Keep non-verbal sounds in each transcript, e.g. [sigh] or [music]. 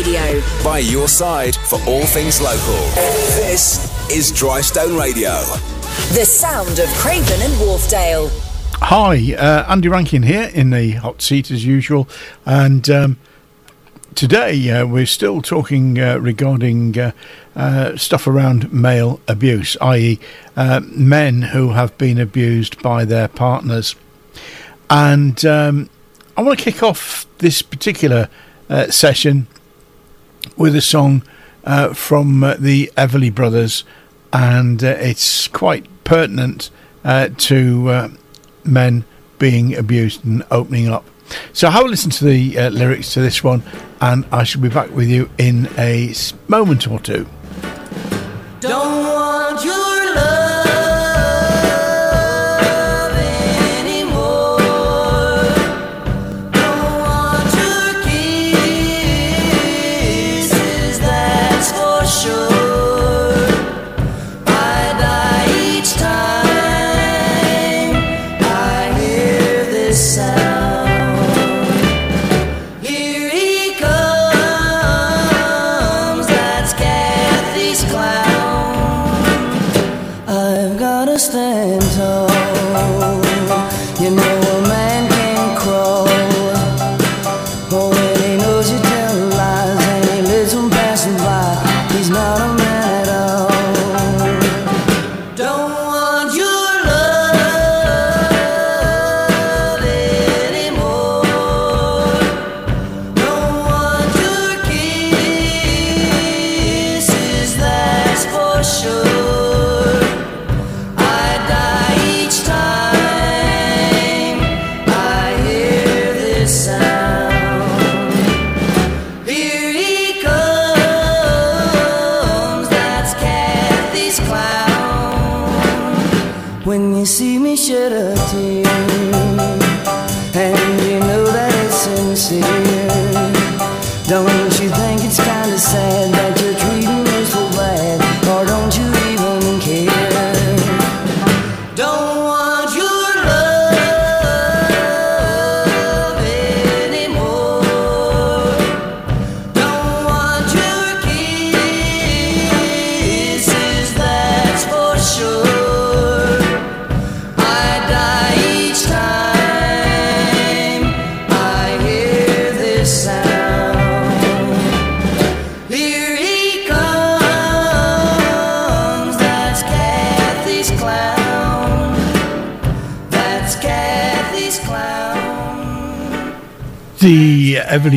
Radio. By your side for all things local. This is Drystone Radio. The sound of Craven and Wharfedale. Hi, uh, Andy Rankin here in the hot seat as usual. And um, today uh, we're still talking uh, regarding uh, uh, stuff around male abuse, i.e., uh, men who have been abused by their partners. And um, I want to kick off this particular session with a song uh, from uh, the Everly Brothers, and uh, it's quite pertinent to men being abused and opening up. So have a listen to the uh, lyrics to this one, and I shall be back with you in a moment or two. Don't want you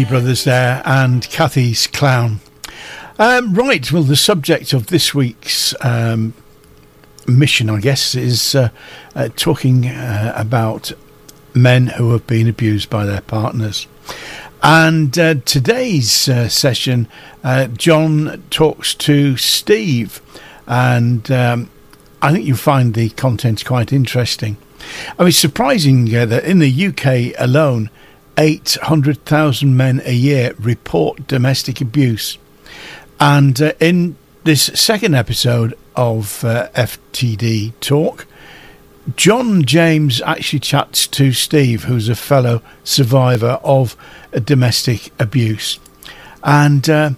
the Brothers there and Cathy's Clown. Um, right, well, the subject of this week's um, mission, I guess, is uh, uh, talking uh, about men who have been abused by their partners. And uh, today's uh, session, uh, John talks to Steve, and um, I think you'll find the content quite interesting. I mean, surprising that in the UK alone, 800,000 men a year report domestic abuse. And uh, in this second episode of uh, FTD Talk, John James actually chats to Steve, who's a fellow survivor of domestic abuse. And uh,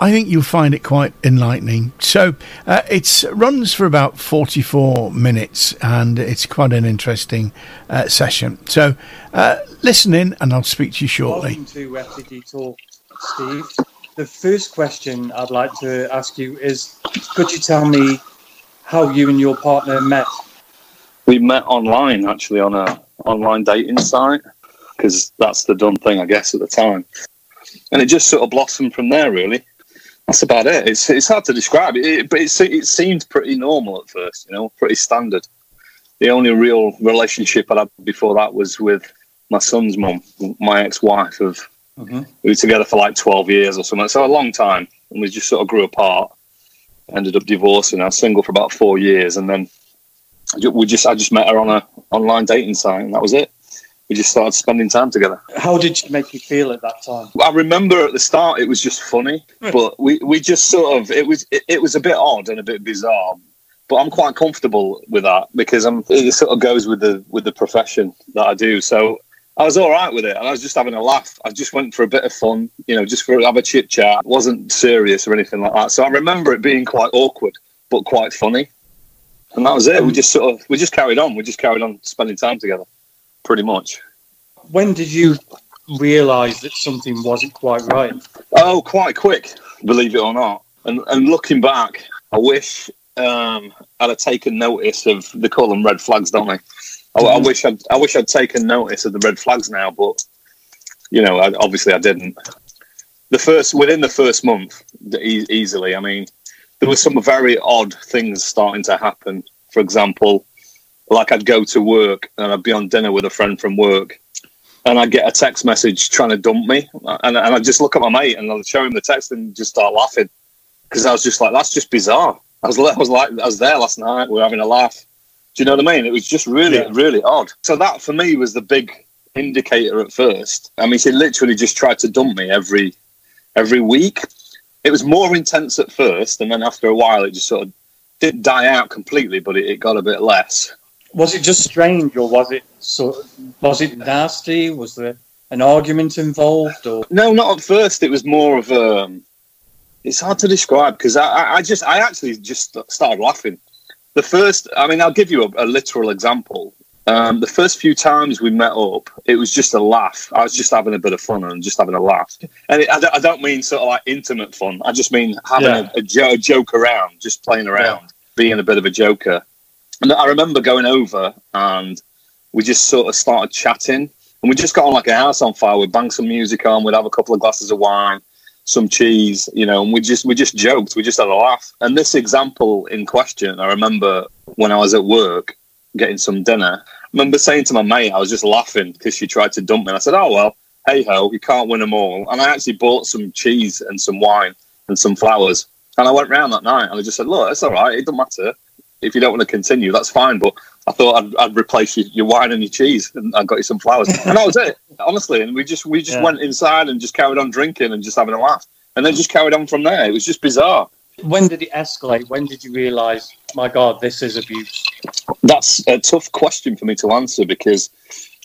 I think you'll find it quite enlightening. So uh, it runs for about 44 minutes and it's quite an interesting uh, session. So uh, listen in and I'll speak to you shortly. Welcome to FTD Talk, Steve. The first question I'd like to ask you is could you tell me how you and your partner met? We met online, actually, on a online dating site because that's the done thing, I guess, at the time. And it just sort of blossomed from there, really that's about it. It's it's hard to describe it, but it it seemed pretty normal at first, you know, pretty standard. The only real relationship I had before that was with my son's mum, my ex-wife. Of mm-hmm. we were together for like twelve years or something, so a long time, and we just sort of grew apart. Ended up divorcing. I was single for about four years, and then we just I just met her on a online dating site, and that was it we just started spending time together. How did she make you feel at that time? I remember at the start it was just funny, hmm. but we, we just sort of it was it, it, was a bit odd and a bit bizarre. But I'm quite comfortable with that because I'm it sort of goes with the with the profession that I do. So I was all right with it, and I was just having a laugh. I just went for a bit of fun, you know, just for have a chit chat. wasn't serious or anything like that. So I remember it being quite awkward, but quite funny, and that was it. We just sort of we just carried on. We just carried on spending time together, pretty much. When did you realise that something wasn't quite right? Oh, quite quick, believe it or not. And and looking back, I wish um, I'd have taken notice of they call them red flags, don't they? I, I wish I'd I wish I'd taken notice of the red flags now, but you know, I, obviously I didn't. The first within the first month, e- easily. I mean, there were some very odd things starting to happen. For example, like I'd go to work and I'd be on dinner with a friend from work, and I'd get a text message trying to dump me, and, and I'd just look at my mate and I'd show him the text and just start laughing because I was just like, that's just bizarre. I was, I was like, I was there last night. We were having a laugh. Do you know what I mean? It was just really, Yeah. really odd. So that for me was the big indicator at first. I mean, she literally just tried to dump me every every week. It was more intense at first, and then after a while, it just sort of didn't die out completely, but it, it got a bit less. Was it just strange, or was it so? Was it nasty? Was there an argument involved, or No, not at first. It was more of a. It's hard to describe because I, I, just, I actually just started laughing. The first, I mean, I'll give you a, a literal example. Um, the first few times we met up, it was just a laugh. I was just having a bit of fun and just having a laugh. And it, I, don't, I don't mean sort of like intimate fun. I just mean having Yeah. a, a, jo- a joke around, just playing around, being a bit of a joker. And I remember going over and we just sort of started chatting. And we just got on like a house on fire. We'd bang some music on. We'd have a couple of glasses of wine, some cheese, you know, and we just we just joked. We just had a laugh. And this example in question, I remember when I was at work getting some dinner. I remember saying to my mate, I was just laughing because she tried to dump me. And I said, "Oh well, hey ho, you can't win them all." And I actually bought some cheese and some wine and some flowers. And I went round that night and I just said, "Look, it's all right. It doesn't matter if you don't want to continue. That's fine." But I thought I'd, I'd replace your, your wine and your cheese, and I got you some flowers, and that was it. Honestly, and we just we just Yeah. went inside and just carried on drinking and just having a laugh, and then just carried on from there. It was just bizarre. when did it escalate? When did you realise, my God, this is abuse? That's a tough question for me to answer because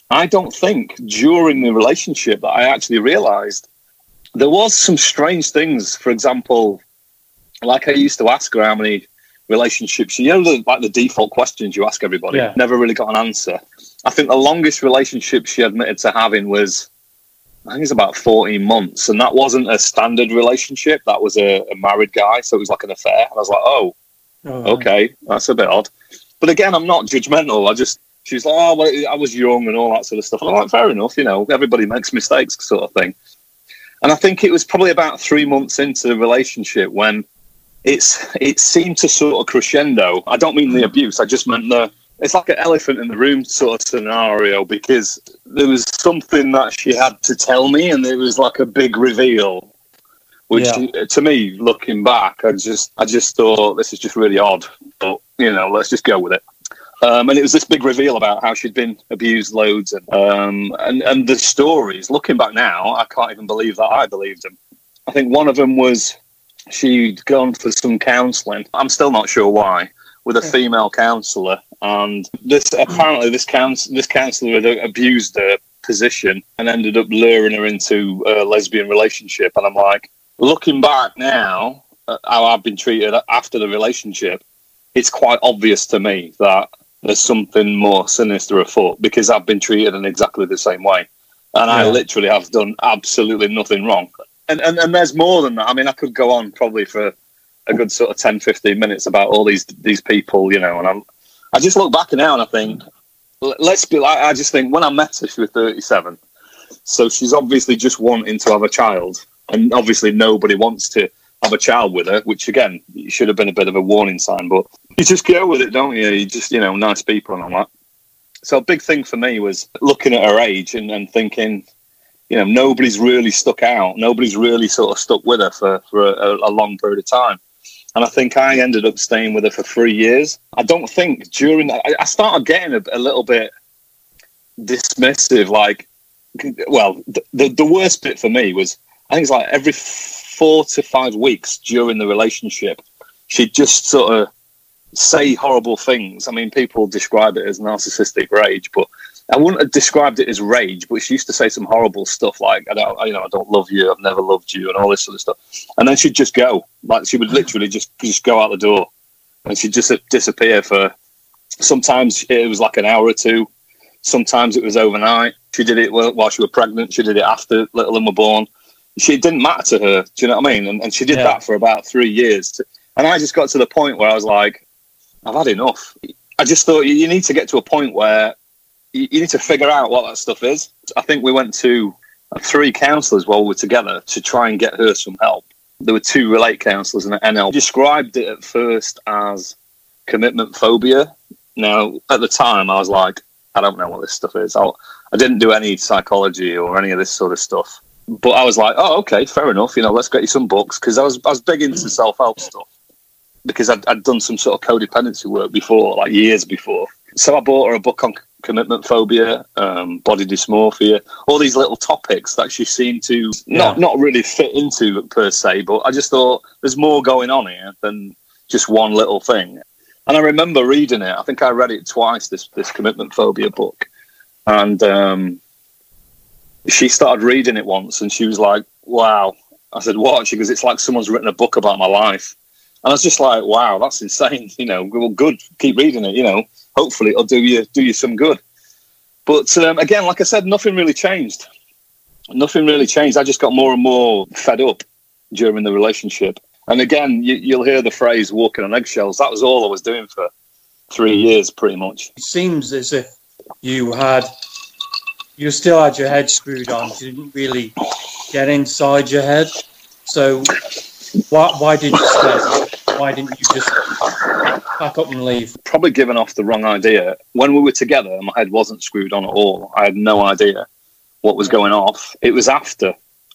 I don't think during the relationship that I actually realised there was some strange things. For example, like I used to ask her how many relationships, you know, the, like the default questions you ask everybody. Yeah. Never really got an answer. I think the longest relationship she admitted to having was, I think it's about 14 months. And that wasn't a standard relationship. That was a, a married guy. So it was like an affair. And I was like, oh, Oh, okay, that's a bit odd. But again, I'm not judgmental. I just, she's like, oh, well, I was young and all that sort of stuff. And I'm like, fair enough, you know, everybody makes mistakes, sort of thing. And I think it was probably about three months into the relationship when it's it seemed to sort of crescendo. I don't mean the abuse. I just meant the it's like an elephant in the room sort of scenario because there was something that she had to tell me, and it was like a big reveal. Which to me, looking back, I just I just thought this is just really odd. But you know, let's just go with it. Um, and it was this big reveal about how she'd been abused loads, and um, and and the stories. Looking back now, I can't even believe that I believed them. I think one of them was she'd gone for some counselling. I'm still not sure why, with a female counsellor, and this mm. apparently this couns this counsellor had abused her position and ended up luring her into a lesbian relationship. And I'm like, looking back now, at how I've been treated after the relationship, it's quite obvious to me that there's something more sinister afoot because I've been treated in exactly the same way. And I literally have done absolutely nothing wrong. And, and and there's more than that. I mean, I could go on probably for a good sort of 10, 15 minutes about all these these people, you know. And I'm, I just look back now and I think, let's be like, I just think when I met her, she was 37. So she's obviously just wanting to have a child. And obviously nobody wants to have a child with her, which again, should have been a bit of a warning sign. But you just go with it, don't you? You just, you know, nice people and all that. So a big thing for me was looking at her age and, and thinking, you know, nobody's really stuck out. Nobody's really sort of stuck with her for, for a, a long period of time. And I think I ended up staying with her for three years. I don't think during that, I, started getting a, a little bit dismissive. Like, well, the, the worst bit for me was I think it's like every four to five weeks during the relationship, she'd just sort of say horrible things. I mean, people describe it as narcissistic rage, but I wouldn't have described it as rage, but she used to say some horrible stuff like, "I don't, you know, I don't love you. I've never loved you," and all this sort of stuff. And then she'd just go, like she would literally just just go out the door, and she'd just disappear for. Sometimes it was like an hour or two. Sometimes it was overnight. She did it while she was pregnant. She did it after little and were born. She didn't matter to her. Do you know what I mean? And, and she did Yeah. that for about three years. And I just got to the point where I was like, I've had enough. I just thought you- you need to get to a point where you, you need to figure out what that stuff is. I think we went to uh, three counsellors while we were together to try and get her some help. There were two relate counsellors and an NL. Described it at first as commitment phobia. Now, at the time, I was like, I don't know what this stuff is. I, I didn't do any psychology or any of this sort of stuff. But I was like, oh, okay, fair enough. You know, let's get you some books because I was I was big into self help stuff because I'd, I'd done some sort of codependency work before, like years before. So I bought her a book on commitment phobia, um, body dysmorphia, all these little topics that she seemed to not Yeah. not really fit into per se. But I just thought there's more going on here than just one little thing. And I remember reading it. I think I read it twice. This this commitment phobia book, and um, she started reading it once, and she was like, "Wow." I said, "What?" She goes, "It's like someone's written a book about my life." And I was just like, "Wow, that's insane." [laughs] You know, well, good. Keep reading it. You know, hopefully it'll do you do you some good. But um, again, like I said, nothing really changed. Nothing really changed. I just got more and more fed up during the relationship. And again, you, you'll hear the phrase "walking on eggshells." That was all I was doing for three years, pretty much. It seems as if you had, you still had your head screwed on. You didn't really get inside your head. So why, why did you stay? Why didn't you just pack up and leave? probably given off the wrong idea. When we were together, my head wasn't screwed on at all. I had no idea what was going off. It was after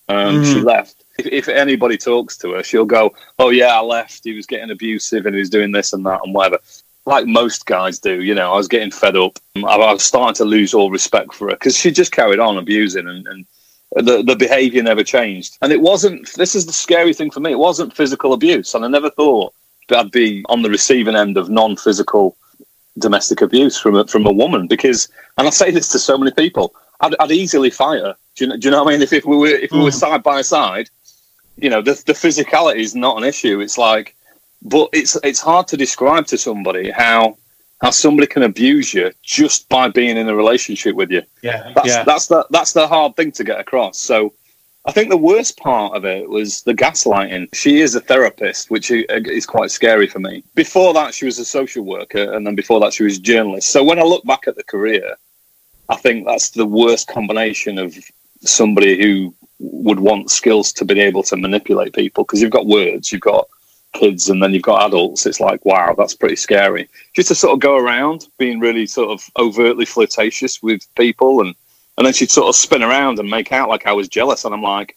um, she Mhm. left. If, if anybody talks to her, she'll go, "Oh yeah, I left. He was getting abusive and he was doing this and that and whatever." Like most guys do, you know. I was getting fed up. I, I was starting to lose all respect for her because she just carried on abusing and. and the, the behavior never changed. And it wasn't, this is the scary thing for me, it wasn't physical abuse. And I never thought that I'd be on the receiving end of non physical domestic abuse from a, from a woman because, and I say this to so many people, I'd, I'd easily fight her. Do you, know, do you know what I mean? If, if we were if we were mm. side by side, you know, the the physicality is not an issue. It's like, but it's it's hard to describe to somebody how how somebody can abuse you just by being in a relationship with you. Yeah, That's yeah. that's the that's the hard thing to get across. So. I think the worst part of it was the gaslighting. She is a therapist, which uh, is quite scary for me. Before that, she was a social worker, and then before that, she was a journalist. So when I look back at the career, I think that's the worst combination of somebody who would want skills to be able to manipulate people because you've got words, you've got kids, and then you've got adults. It's like, wow, that's pretty scary. Just to sort of go around being really sort of overtly flirtatious with people and and then she'd sort of spin around and make out like I was jealous, and I'm like,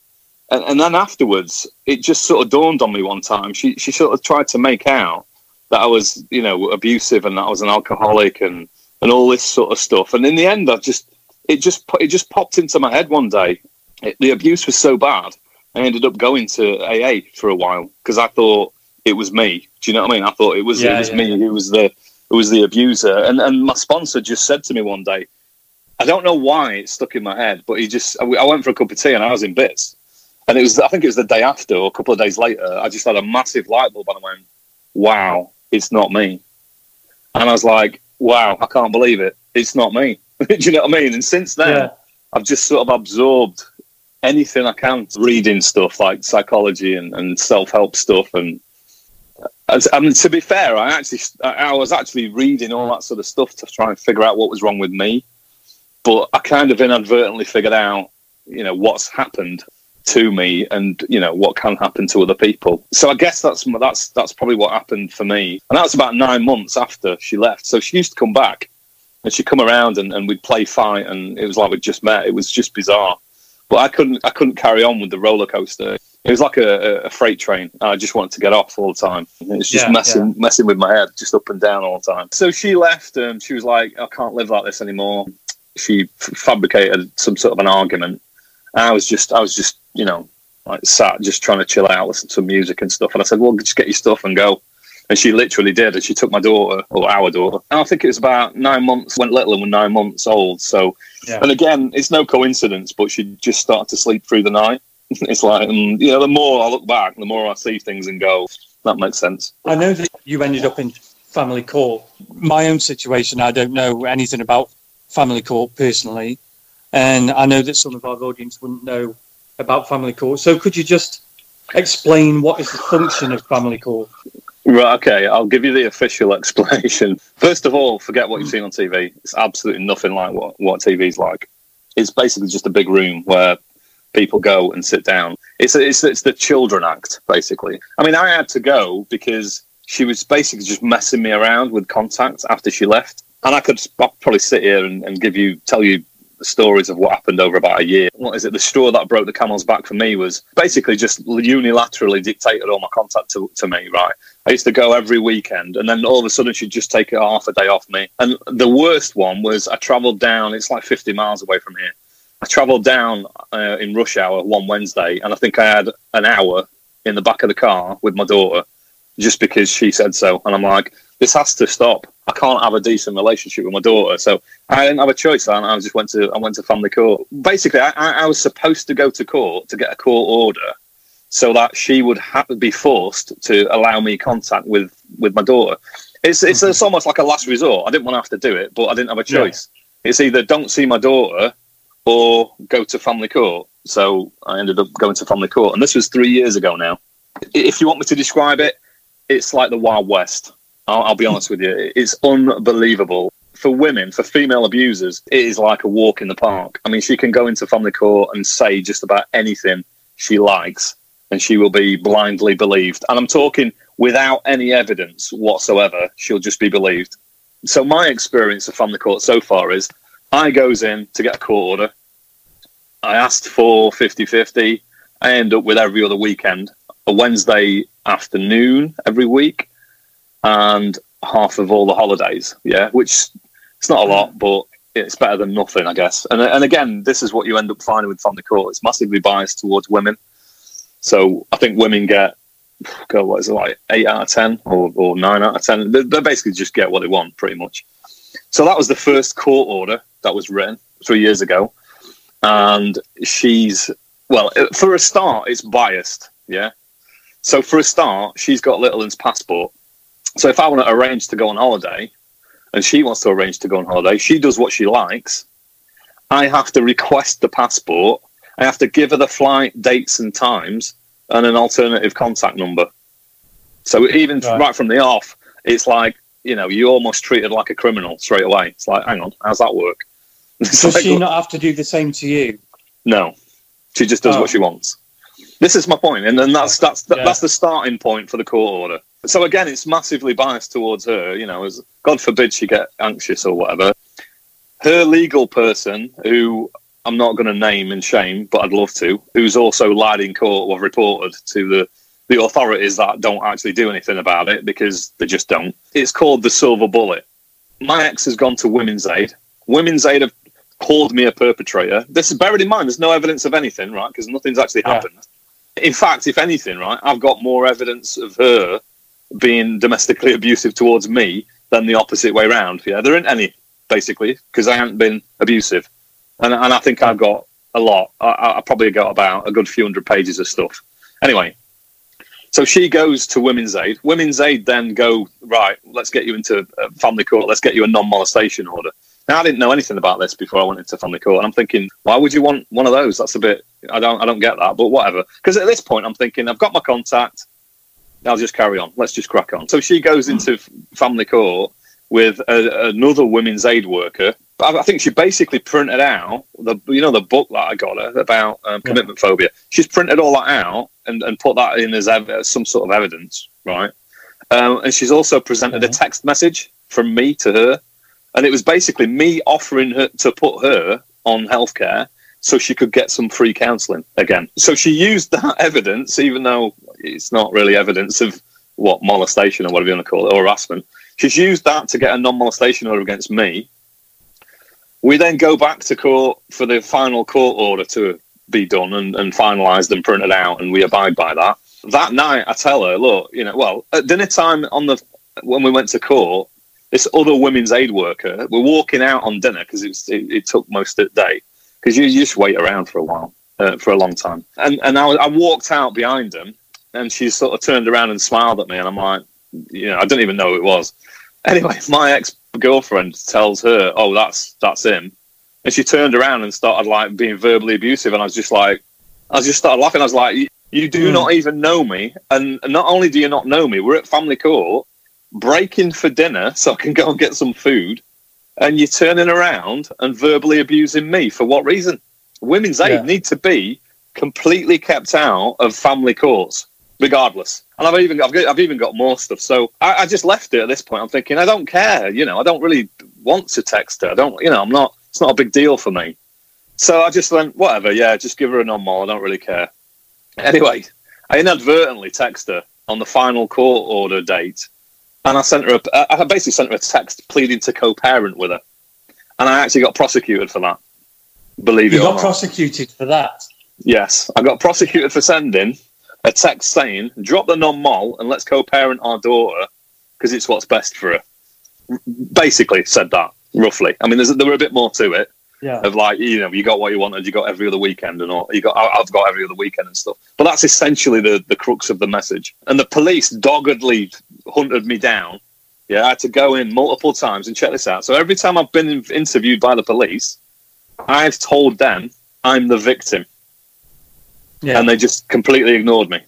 and, and then afterwards, it just sort of dawned on me one time. She she sort of tried to make out that I was, you know, abusive and that I was an alcoholic and and all this sort of stuff. And in the end, I just it just it just popped into my head one day. It, the abuse was so bad, I ended up going to AA for a while because I thought it was me. Do you know what I mean? I thought it was Yeah, it was yeah. me who was the who was the abuser. And and my sponsor just said to me one day, I don't know why it stuck in my head, but he just I I went for a cup of tea and I was in bits. And it was I think it was the day after or a couple of days later, I just had a massive light bulb and I went, Wow, it's not me. And I was like, Wow, I can't believe it. It's not me. [laughs] Do you know what I mean? And since then. I've just sort of absorbed anything I can, reading stuff like psychology and, and self help stuff. And I mean, um, to be fair, I actually I was actually reading all that sort of stuff to try and figure out what was wrong with me. But I kind of inadvertently figured out, you know, what's happened to me and you know what can happen to other people. So I guess that's that's that's probably what happened for me. And that was about nine months after she left. So she used to come back and she'd come around and, and we'd play fight and it was like we'd just met. It was just bizarre. But I couldn't I couldn't carry on with the roller coaster. It was like a, a freight train. I just wanted to get off all the time. It was just Yeah, messing messing with my head, just up and down all the time. So she left and she was like, I can't live like this anymore. She f- fabricated some sort of an argument. And I was just I was just, you know, like sat just trying to chill out, listen to some music and stuff. And I said, Well, just get your stuff and go. And she literally did. And she took my daughter, or our daughter. And I think it was about nine months, went little and was nine months old. So, Yeah. and again, it's no coincidence, but she just started to sleep through the night. [laughs] it's like, um, you know, the more I look back, the more I see things and go, that makes sense. I know that you ended up in family court. My own situation, I don't know anything about family court personally, and I know that some of our audience wouldn't know about family court. So, could you just explain what is the function of family court? Right, okay, I'll give you the official [laughs] explanation. First of all, forget what you've seen on TV. It's absolutely nothing like what, what TV's like. It's basically just a big room where people go and sit down. It's, it's, it's the Children Act, basically. I mean, I had to go because she was basically just messing me around with contact after she left. And I could probably sit here and, and give you, tell you stories of what happened over about a year. What is it? The straw that broke the camel's back for me was basically just unilaterally dictated all my contact to, to me, right? I used to go every weekend, and then all of a sudden she'd just take half a day off me. And the worst one was I travelled down. It's like 50 miles away from here. I travelled down uh, in rush hour one Wednesday, and I think I had an hour in the back of the car with my daughter, just because she said so. And I'm like, this has to stop. I can't have a decent relationship with my daughter. So I didn't have a choice. And I just went to I went to family court. Basically, I, I I was supposed to go to court to get a court order so that she would have to be forced to allow me contact with with my daughter. It's it's, it's almost like a last resort. I didn't want to have to do it, but I didn't have a Yeah. choice. It's either don't see my daughter or go to family court. So I ended up going to family court, and this was three years ago now. If you want me to describe it, it's like the Wild West. I'll, I'll be honest with you, it's unbelievable. For women, for female abusers, it is like a walk in the park. I mean, she can go into family court and say just about anything she likes, and she will be blindly believed. And I'm talking without any evidence whatsoever, she'll just be believed. So my experience of family court so far is I goes in to get a court order. I asked for 50-50. I end up with every other weekend, a Wednesday afternoon every week, and half of all the holidays. Yeah, which it's not a lot, but it's better than nothing, I guess. And and again, this is what you end up finding with family court. It's massively biased towards women. So I think women get, God, what is it like, eight out of ten or, or nine out of ten? They, they basically just get what they want, pretty much. So that was the first court order that was written three years ago, and she's well, uh, for a start, it's biased. Yeah. So for a start, she's got Littleton's passport. So if I want to arrange to go on holiday, and she wants to arrange to go on holiday, she does what she likes. I have to request the passport. I have to give her the flight dates and times and an alternative contact number. So even Right. right from the off, it's like you know you're almost treated like a criminal straight away. It's like, hang on, how's that work? [laughs] Does like, she not have to do the same to you? no, she just does Oh. what she wants. This is my point, and then that's that's Yeah. that's the starting point for the court order. So again, it's massively biased towards her. You know, as God forbid she get anxious or whatever. Her legal person, who I'm not going to name and shame, but I'd love to, who's also lied in court or reported to the the authorities that don't actually do anything about it because they just don't. It's called the silver bullet. My ex has gone to Women's Aid. Women's Aid have called me a perpetrator. This is bearing in mind, there's no evidence of anything, right? Because nothing's actually Yeah. happened. In fact, if anything, right, I've got more evidence of her being domestically [laughs] abusive towards me than the opposite way round. Yeah, there isn't any basically because I haven't been abusive, and and I think I've got a lot. I, I probably got about a good few hundred pages of stuff. Anyway, so she goes to Women's Aid. Women's Aid then go right. Let's get you into uh, family court. Let's get you a non-molestation order. Now I didn't know anything about this before I went into family court, and I'm thinking, why would you want one of those? That's a bit. I don't. I don't get that, but whatever. Because at this point, I'm thinking, I've got my contact. I'll just carry on. Let's just crack on. So she goes into family court with a, another women's aid worker. I, I think she basically printed out the you know the book that I got her about um, commitment phobia. She's printed all that out and, and put that in as ev- some sort of evidence, right? Um, and she's also presented a text message from me to her, and it was basically me offering her to put her on healthcare so she could get some free counselling again. So she used that [laughs] evidence, even though it's not really evidence of what molestation or whatever you want to call it, or harassment. She's used that to get a non-molestation order against me. We then go back to court for the final court order to be done and, and finalised and printed out, and we abide by that. that night, I tell her, look, you know, well, at dinner time on the when we went to court, this other women's aid worker, we're walking out on dinner because it, it took most of the day because you, you, just wait around for a while, uh, for a long time. And and I, I walked out behind them, and she sort of turned around and smiled at me, and I'm like, you know, I don't even know who it was. [laughs] Anyway, my ex girlfriend tells her, "Oh, that's that's him," and she turned around and started like being verbally abusive, and I was just like, I just started laughing. I was like, "You do mm. not even know me, and not only do you not know me, we're at family court, breaking for dinner so I can go and get some food, and you're turning around and verbally abusing me for what reason? Women's aid yeah. need to be completely kept out of family courts, regardless." And I've even got, I've, I've even got more stuff. So I, I just left it at this point. I'm thinking I don't care. You know, I don't really want to text her. I don't. You know, I'm not. It's not a big deal for me. So I just went, whatever. Yeah, just give her a non-mol. I don't really care. Anyway, I inadvertently text her on the final court order date, and I sent her. A, I basically sent her a text pleading to co-parent with her, and I actually got prosecuted for that. Believe you it or not. You got prosecuted for that. Yes, I got prosecuted for sending a text saying, drop the non mol and let's co parent our daughter because it's what's best for her. Basically, said that roughly. I mean, there were a bit more to it. Yeah. Of like, you know, you got what you wanted, you got every other weekend, and all. You got, I've got every other weekend and stuff. But that's essentially the the crux of the message. And the police doggedly hunted me down. Yeah, I had to go in multiple times and check this out. So every time I've been interviewed by the police, I've told them I'm the victim. Yeah. And they just completely ignored me.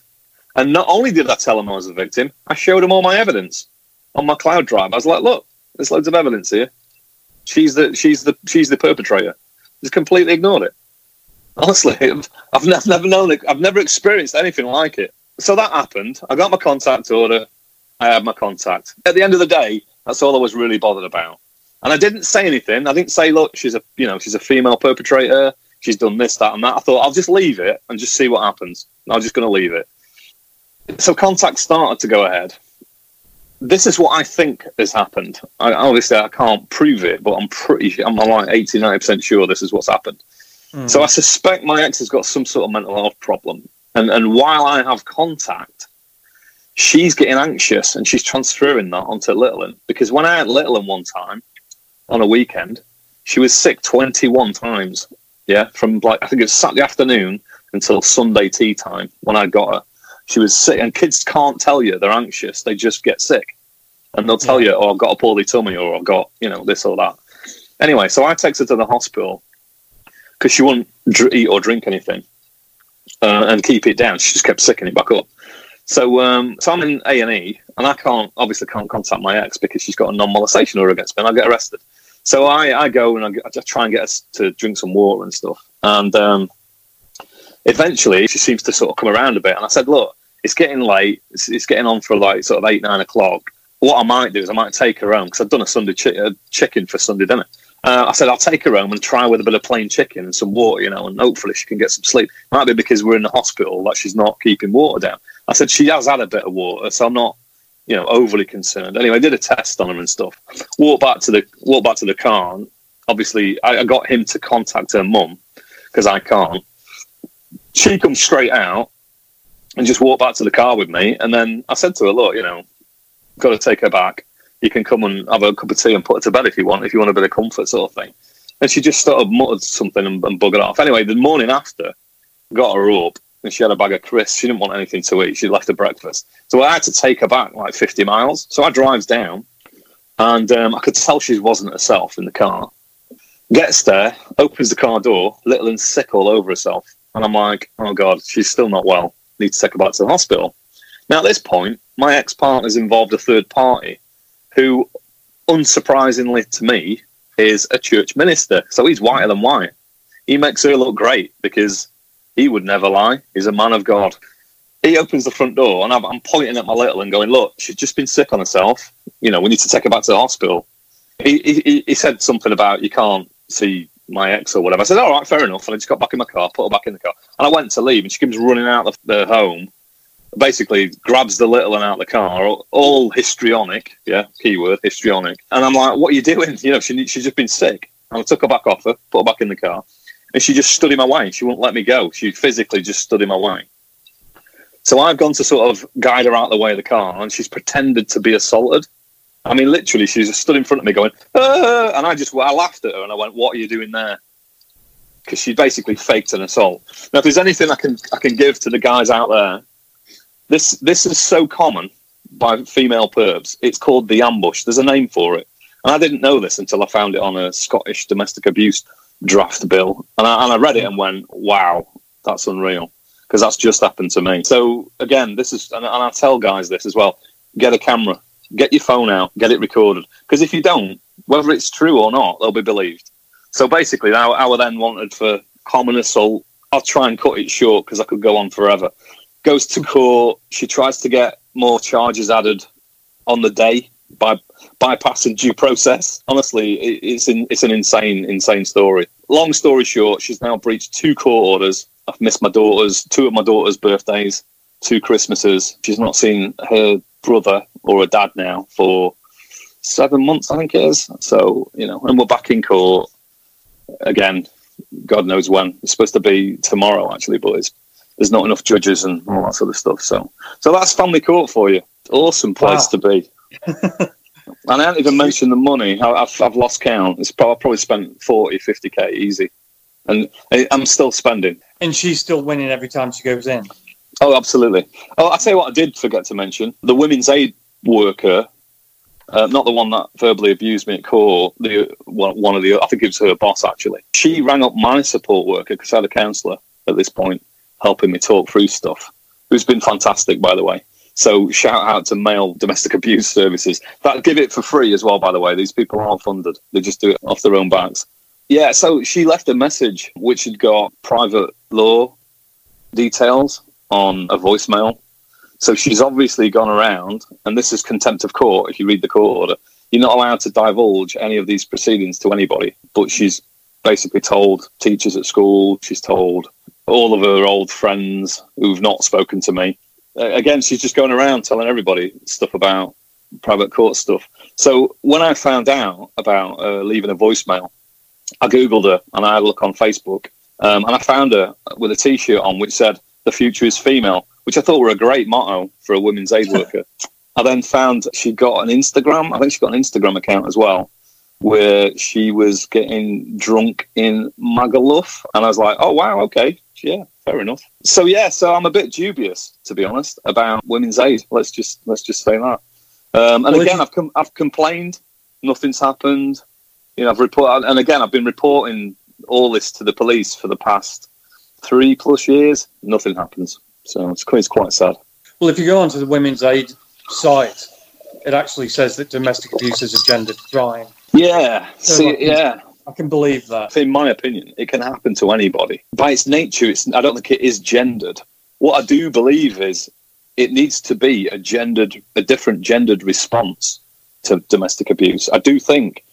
And not only did I tell them I was a victim, I showed them all my evidence on my cloud drive. I was like, look, there's loads of evidence here. She's the she's the she's the perpetrator. Just completely ignored it. Honestly, I've never, never known it. I've never experienced anything like it. So that happened. I got my contact order. I had my contact. At the end of the day, that's all I was really bothered about. And I didn't say anything. I didn't say, look, she's a you know she's a female perpetrator she's done this, that, and that. I thought I'll just leave it and just see what happens. I'm just going to leave it. So contact started to go ahead. This is what I think has happened. I, obviously, I can't prove it, but I'm pretty, I'm like 80, 90% sure this is what's happened. Mm. So I suspect my ex has got some sort of mental health problem. And, and while I have contact, she's getting anxious and she's transferring that onto Little Because when I had Little one time on a weekend, she was sick 21 times yeah, from like I think it was Saturday afternoon until Sunday tea time when I got her. She was sick, and kids can't tell you they're anxious; they just get sick, and they'll tell you, "Oh, I've got a poorly tummy," or "I've got you know this or that." Anyway, so I take her to the hospital because she wouldn't dr- eat or drink anything uh, and keep it down. She just kept sicking it back up. So, um, so I'm in A and E, and I can't obviously can't contact my ex because she's got a non-molestation order against me, and I get arrested. So I, I go and I, I just try and get us to drink some water and stuff. And um, eventually she seems to sort of come around a bit. And I said, look, it's getting late. It's, it's getting on for like sort of eight, nine o'clock. What I might do is I might take her home because I've done a Sunday chi- uh, chicken for Sunday dinner. Uh, I said I'll take her home and try with a bit of plain chicken and some water, you know, and hopefully she can get some sleep. Might be because we're in the hospital that she's not keeping water down. I said she has had a bit of water, so I'm not you know, overly concerned. Anyway, I did a test on her and stuff. Walked back to the walked back to the car. And obviously, I, I got him to contact her mum because I can't. She comes straight out and just walked back to the car with me. And then I said to her, "Look, you know, got to take her back. You can come and have a cup of tea and put her to bed if you want. If you want a bit of comfort, sort of thing." And she just sort of muttered something and, and buggered off. Anyway, the morning after, got her up and she had a bag of crisps. She didn't want anything to eat. She left her breakfast. So I had to take her back like 50 miles. So I drives down and um, I could tell she wasn't herself in the car. Gets there, opens the car door, little and sick all over herself. And I'm like, oh God, she's still not well. Need to take her back to the hospital. Now, at this point, my ex partner's involved a third party who, unsurprisingly to me, is a church minister. So he's whiter than white. He makes her look great because he would never lie. He's a man of God. He opens the front door, and I'm, I'm pointing at my little and going, "Look, she's just been sick on herself. You know, we need to take her back to the hospital." He, he, he said something about you can't see my ex or whatever. I said, "All right, fair enough." And I just got back in my car, put her back in the car, and I went to leave, and she comes running out of the home. Basically, grabs the little one out of the car, all, all histrionic, yeah, keyword histrionic. And I'm like, "What are you doing?" [laughs] You know, she she's just been sick. And I took her back off her, put her back in the car and she just stood in my way. She wouldn't let me go. She physically just stood in my way. So I've gone to sort of guide her out of the way of the car, and she's pretended to be assaulted. I mean, literally, she's just stood in front of me going, ah! and I just I laughed at her and I went, "What are you doing there?" Because she basically faked an assault. Now, if there's anything I can I can give to the guys out there, this this is so common by female perps. It's called the ambush. There's a name for it, and I didn't know this until I found it on a Scottish domestic abuse draft bill, and I, and I read it and went, "Wow, that's unreal." Because that's just happened to me. So again, this is, and, and I tell guys this as well: get a camera, get your phone out, get it recorded. Because if you don't, whether it's true or not, they'll be believed. So basically, I, I were then wanted for common assault. I'll try and cut it short because I could go on forever. Goes to court. She tries to get more charges added on the day by bypassing due process. Honestly, it, it's in, it's an insane, insane story. Long story short, she's now breached two court orders. I've missed my daughter's two of my daughter's birthdays, two Christmases. She's not seen her brother or a dad now for seven months, I think it is. So you know, and we're back in court again. God knows when. It's supposed to be tomorrow, actually, but it's, there's not enough judges and all that sort of stuff. So, so that's family court for you. Awesome place Wow. to be. [laughs] and I haven't even mentioned the money. I- I've, I've lost count. It's probably, I've probably spent 40, 50k easy, and I- I'm still spending. And she's still winning every time she goes in. Oh, absolutely. Oh, I'll tell you what I did forget to mention. The women's aid worker, uh, not the one that verbally abused me at court, the one, one of the, I think it was her boss actually. She rang up my support worker because I had a counsellor at this point helping me talk through stuff, who's been fantastic, by the way. So shout out to male domestic abuse services. That give it for free as well, by the way. These people aren't funded; they just do it off their own backs. Yeah. So she left a message which had got private law details on a voicemail. So she's obviously gone around, and this is contempt of court. If you read the court order, you're not allowed to divulge any of these proceedings to anybody. But she's basically told teachers at school, she's told all of her old friends who've not spoken to me. Uh, again, she's just going around telling everybody stuff about private court stuff. So when I found out about uh, leaving a voicemail, I googled her and I had a look on Facebook, um, and I found her with a T-shirt on which said "The future is female," which I thought were a great motto for a women's aid worker. I then found she got an Instagram. I think she got an Instagram account as well, where she was getting drunk in Magaluf, and I was like, "Oh wow, okay, yeah, fair enough." So yeah, so I'm a bit dubious, to be honest, about women's aid. Let's just let's just say that. Um, and Well, again, you- I've com- I've complained, nothing's happened. You know, I've reported, and again, I've been reporting all this to the police for the past three plus years. Nothing happens, so it's quite, it's quite sad. Well, if you go onto the Women's Aid site, it actually says that domestic abuse is a gendered crime. Yeah, So see, what- yeah. I can believe that. in my opinion, it can happen to anybody. By its nature, it's, I don't think it is gendered. What I do believe is it needs to be a gendered, a different gendered response to domestic abuse. I do think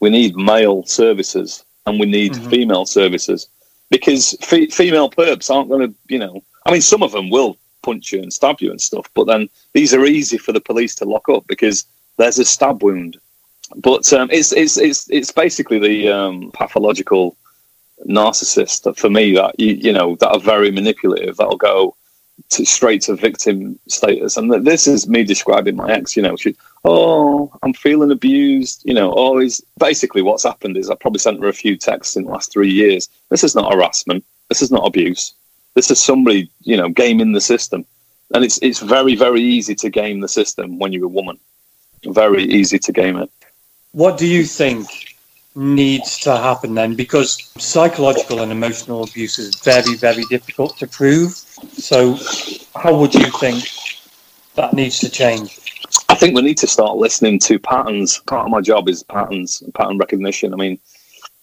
we need male services and we need Mhm. female services because fe- female perps aren't going to, you know, I mean, some of them will punch you and stab you and stuff, but then these are easy for the police to lock up because there's a stab wound but um, it's it's it's it's basically the um, pathological narcissist for me that you, you know that are very manipulative that'll go to straight to victim status. And this is me describing my ex you know she oh i'm feeling abused you know always basically what's happened is i probably sent her a few texts in the last three years. This is not harassment. This is not abuse. This is somebody you know gaming the system. And it's it's very very easy to game the system when you're a woman. Very easy to game it What do you think needs to happen then? Because psychological and emotional abuse is very, very difficult to prove. So, how would you think that needs to change? I think we need to start listening to patterns. Part of my job is patterns, and pattern recognition. I mean,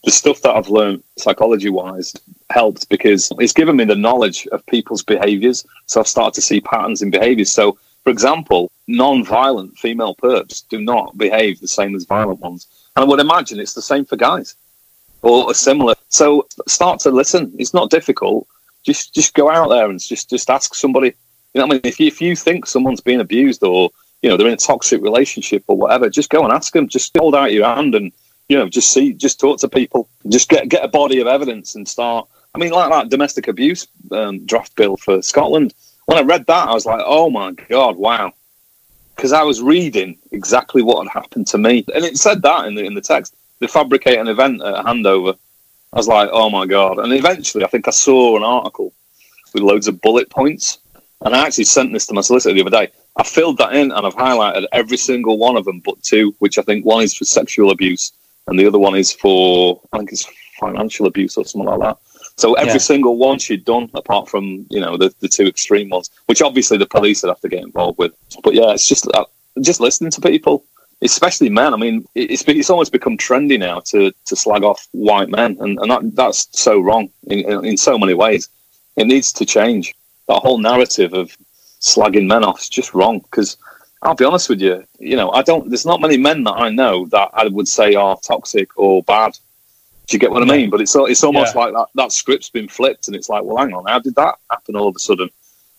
the stuff that I've learned psychology wise helped because it's given me the knowledge of people's behaviors. So I've started to see patterns in behaviors. So, for example, non violent female perps do not behave the same as violent ones. And I would imagine it's the same for guys or similar. So start to listen. It's not difficult. Just just go out there and just just ask somebody. You know I mean? If you, if you think someone's being abused or you know they're in a toxic relationship or whatever, just go and ask them. Just hold out your hand and you know just see, just talk to people. Just get get a body of evidence and start. I mean, like that domestic abuse um, draft bill for Scotland. When I read that, I was like, oh my god, wow, because I was reading exactly what had happened to me, and it said that in the in the text. They fabricate an event at handover. I was like, oh my god, and eventually, I think I saw an article with loads of bullet points, and I actually sent this to my solicitor the other day. I filled that in and I've highlighted every single one of them, but two, which I think one is for sexual abuse and the other one is for I think it's financial abuse or something like that. So every Yeah. single one she'd done, apart from you know the, the two extreme ones, which obviously the police would have to get involved with. But yeah, it's just uh, just listening to people, especially men. I mean, it's it's almost become trendy now to to slag off white men, and, and that, that's so wrong in, in in so many ways. It needs to change. That whole narrative of slagging men off is just wrong because I'll be honest with you, you know, I don't. There's not many men that I know that I would say are toxic or bad. Do you get what I mean? But it's it's almost Yeah. like that that script's been flipped, and it's like, well, hang on, how did that happen all of a sudden?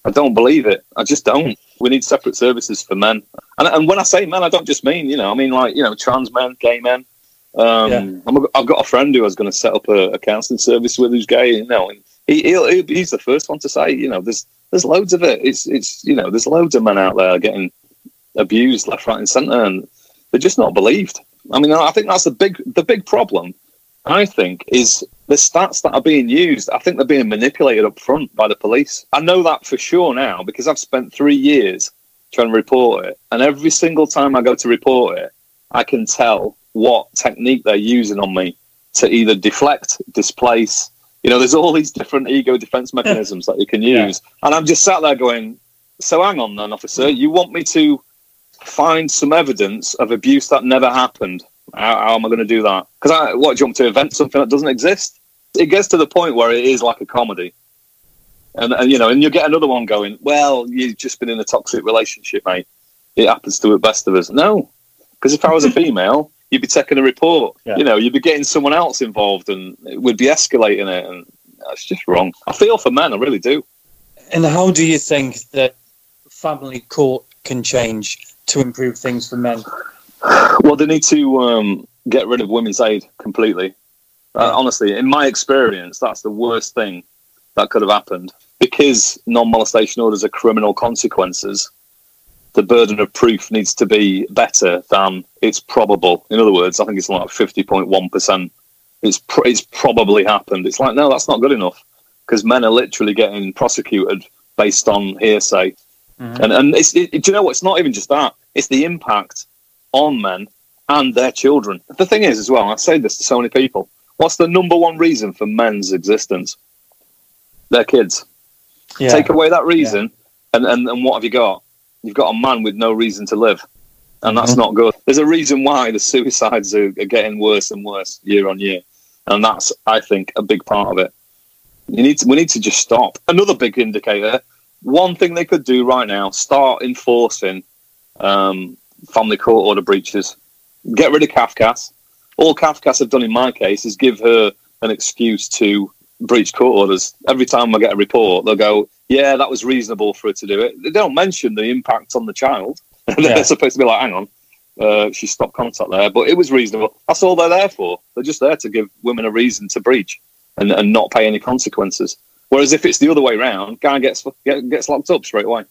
I don't believe it. I just don't. We need separate services for men, and and when I say men, I don't just mean you know, I mean like you know, trans men, gay men. Um, Yeah. I'm a, I've got a friend who I was going to set up a, a counselling service with who's gay, you know, and he, he'll, he'll, he's the first one to say, you know, there's there's loads of it. It's it's you know, there's loads of men out there getting abused left, right, and centre, and they're just not believed. I mean, I think that's the big the big problem. I think is the stats that are being used. I think they're being manipulated up front by the police. I know that for sure now because I've spent three years trying to report it, and every single time I go to report it, I can tell what technique they're using on me to either deflect, displace. You know, there's all these different ego defense [laughs] mechanisms that you can Yeah. use, and I'm just sat there going, "So hang on, then, officer, you want me to?" find some evidence of abuse that never happened. How, how am I going to do that? Because I, what do you want to invent something that doesn't exist? It gets to the point where it is like a comedy, and, and you know, and you get another one going. Well, you've just been in a toxic relationship, mate. It happens to the best of us. No, because if I was a [laughs] female, you'd be taking a report. Yeah. You know, you'd be getting someone else involved, and we'd be escalating it, and that's just wrong. I feel for men, I really do. And how do you think that family court can change to improve things for men? Well, they need to um, get rid of women's aid completely. Uh, honestly, in my experience, that's the worst thing that could have happened because non-molestation orders are criminal consequences. The burden of proof needs to be better than it's probable. In other words, I think it's like fifty point one percent. It's pr- it's probably happened. It's like no, that's not good enough because men are literally getting prosecuted based on hearsay. And and it's, it, do you know what? It's not even just that. It's the impact on men and their children. The thing is, as well, I say this to so many people. What's the number one reason for men's existence? Their kids. Yeah. Take away that reason, and, and and what have you got? You've got a man with no reason to live, and that's not good. There's a reason why the suicides are, are getting worse and worse year on year, and that's I think a big part of it. You need to, we need to just stop. Another big indicator. One thing they could do right now: start enforcing um, family court order breaches. Get rid of Cafcass. All Cafcass have done in my case is give her an excuse to breach court orders. Every time I get a report, they'll go, "Yeah, that was reasonable for her to do it." They don't mention the impact on the child. [laughs] They're supposed to be like, "Hang on, uh, she stopped contact there," but it was reasonable. That's all they're there for. They're just there to give women a reason to breach and, and not pay any consequences. Whereas if it's the other way around, guy gets gets locked up straight away.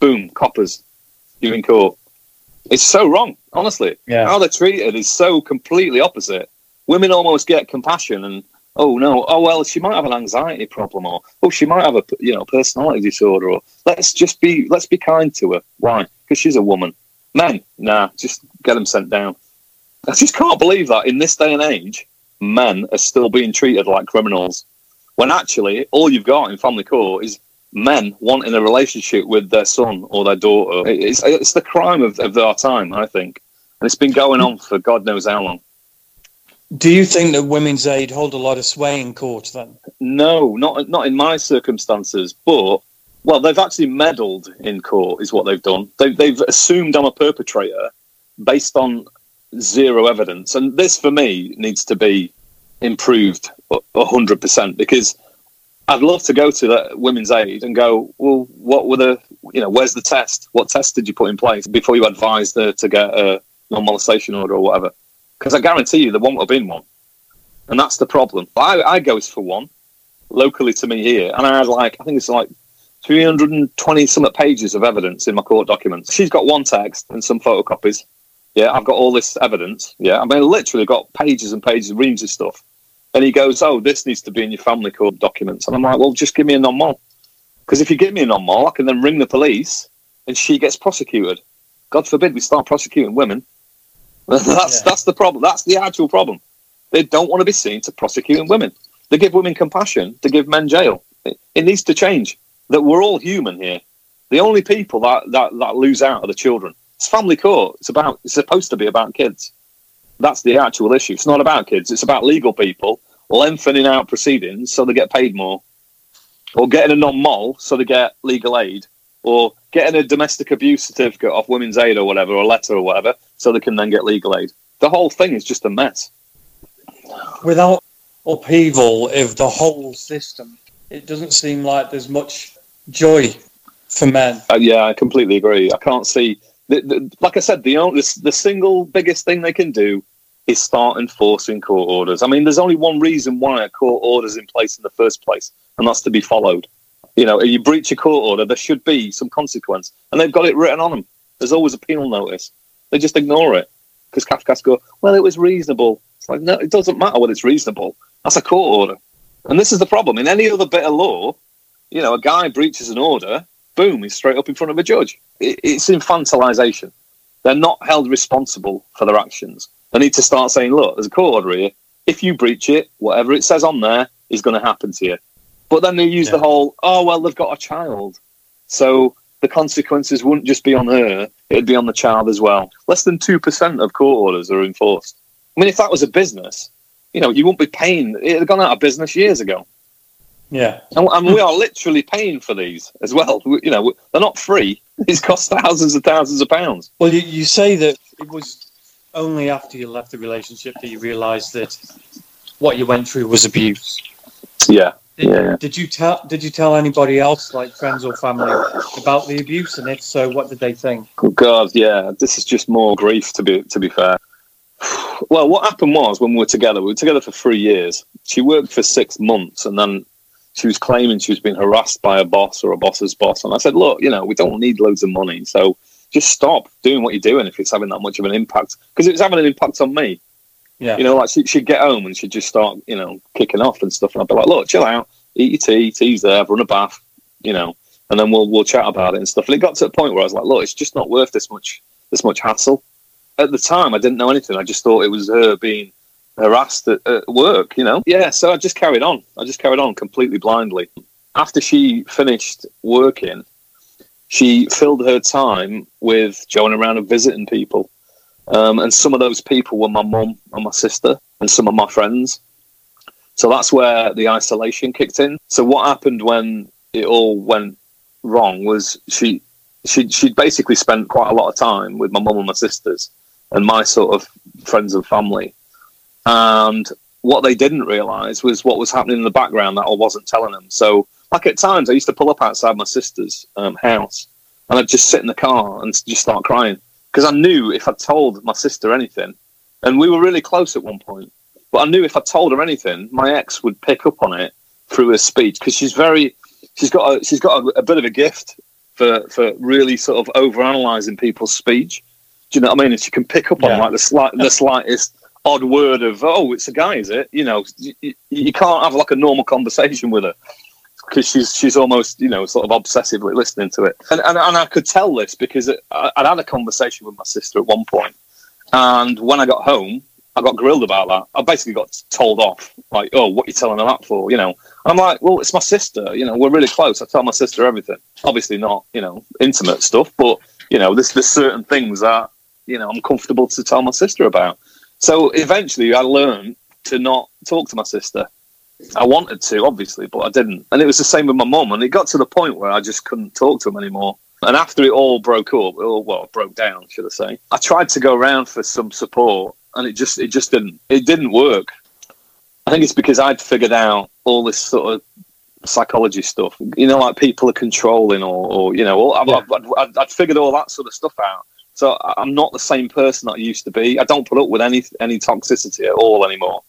Boom, coppers, you in court. It's so wrong, honestly. Yeah. How they're treated is so completely opposite. Women almost get compassion and oh no, oh well, she might have an anxiety problem or oh she might have a you know personality disorder or let's just be let's be kind to her. Why? Because she's a woman. Men, nah, just get them sent down. I just can't believe that in this day and age, men are still being treated like criminals. When actually, all you've got in family court is men wanting a relationship with their son or their daughter. It's, it's the crime of, of our time, I think. And it's been going on for God knows how long. Do you think that women's aid hold a lot of sway in court then? No, not not in my circumstances, but well, they've actually meddled in court, is what they've done. They, they've assumed I'm a perpetrator based on zero evidence, and this for me needs to be improved a hundred percent because I'd love to go to the women's aid and go, well, what were the, you know, where's the test? What test did you put in place before you advised her to get a non-molestation order or whatever? Because I guarantee you there won't have been one, and that's the problem. I, I goes for one locally to me here, and I had like I think it's like 320 some pages of evidence in my court documents. She's got one text and some photocopies. Yeah, I've got all this evidence. Yeah, I mean, literally got pages and pages, of reams of stuff. And he goes, "Oh, this needs to be in your family court documents." And I'm like, "Well, just give me a non-mol, because if you give me a non-mol, I can then ring the police, and she gets prosecuted. God forbid we start prosecuting women. [laughs] that's Yeah. that's the problem. That's the actual problem. They don't want to be seen to prosecuting women. They give women compassion to give men jail. It, it needs to change. That we're all human here. The only people that, that, that lose out are the children. It's family court. It's about. It's supposed to be about kids. That's the actual issue. It's not about kids. It's about legal people lengthening out proceedings so they get paid more, or getting a non-mol so they get legal aid, or getting a domestic abuse certificate off Women's Aid or whatever, or a letter or whatever, so they can then get legal aid. The whole thing is just a mess. Without upheaval of the whole system, it doesn't seem like there's much joy for men. Uh, yeah, I completely agree. I can't see. The, the, like I said, the, the the single biggest thing they can do is start enforcing court orders. I mean, there's only one reason why a court order's in place in the first place, and that's to be followed. You know, if you breach a court order, there should be some consequence, and they've got it written on them. There's always a penal notice. They just ignore it because Cafcass go, "Well, it was reasonable." It's like, no, it doesn't matter whether it's reasonable. That's a court order, and this is the problem. In any other bit of law, you know, a guy breaches an order, boom, he's straight up in front of a judge. It's infantilization. They're not held responsible for their actions. They need to start saying, look, there's a court order here. If you breach it, whatever it says on there is going to happen to you. But then they use the whole, oh, well, they've got a child. So the consequences wouldn't just be on her, it'd be on the child as well. Less than 2% of court orders are enforced. I mean, if that was a business, you know, you wouldn't be paying, it'd have gone out of business years ago. Yeah. And, and we are literally paying for these as well. We- You know, they're not free. [laughs] These cost thousands and thousands of pounds. Well, you, you say that it was only after you left the relationship that you realised that what you went through was abuse. Yeah. Did, Yeah. did you tell Did you tell anybody else, like friends or family, about the abuse? And if so, what did they think? Oh, God, yeah. This is just more grief. To be to be fair. Well, what happened was when we were together, we were together for three years. She worked for six months, and then she was claiming she was being harassed by a boss or a boss's boss. And I said, look, you know, we don't need loads of money, so just stop doing what you're doing if it's having that much of an impact. Because it was having an impact on me. Yeah. You know, like she, she'd get home and she'd just start, you know, kicking off and stuff. And I'd be like, look, chill out, eat your tea, tea's there, run a bath, you know, and then we'll we'll chat about it and stuff. And it got to a point where I was like, look, it's just not worth this much this much hassle. At the time, I didn't know anything. I just thought it was her being harassed at, at work, you know. Yeah, so I just carried on. I just carried on completely blindly. After she finished working, she filled her time with going around and visiting people. Um, and some of those people were my mum and my sister and some of my friends. So that's where the isolation kicked in. So what happened when it all went wrong was she she she'd basically spent quite a lot of time with my mum and my sisters and my sort of friends and family. And what they didn't realise was what was happening in the background that I wasn't telling them. So like at times I used to pull up outside my sister's um, house and I'd just sit in the car and just start crying because I knew if I told my sister anything, and we were really close at one point, but I knew if I told her anything, my ex would pick up on it through her speech because she's very, she's got a, she's got a, a bit of a gift for for really sort of overanalyzing people's speech. Do you know what I mean? And she can pick up on Yeah. like the slight the slightest odd word of oh, it's a guy, is it? You know, you- you can't have like a normal conversation with her because she's she's almost you know sort of obsessively listening to it, and and, and I could tell this because I, I'd had a conversation with my sister at one point, and when I got home, I got grilled about that. I basically got told off, like, "Oh, what are you telling her that for?" You know, I'm like, "Well, it's my sister. You know, we're really close. I tell my sister everything. Obviously, not you know intimate stuff, but you know, there's there's certain things that you know I'm comfortable to tell my sister about." So eventually, I learned to not talk to my sister. I wanted to, obviously, but I didn't. And it was the same with my mum. And it got to the point where I just couldn't talk to him anymore. And after it all broke up, or well, broke down, should I say? I tried to go around for some support, and it just it just didn't it didn't work. I think it's because I'd figured out all this sort of psychology stuff. You know, like people are controlling, or, or you know, all, I've, Yeah. I've, I'd, I'd figured all that sort of stuff out. So I'm not the same person that I used to be. I don't put up with any any toxicity at all anymore.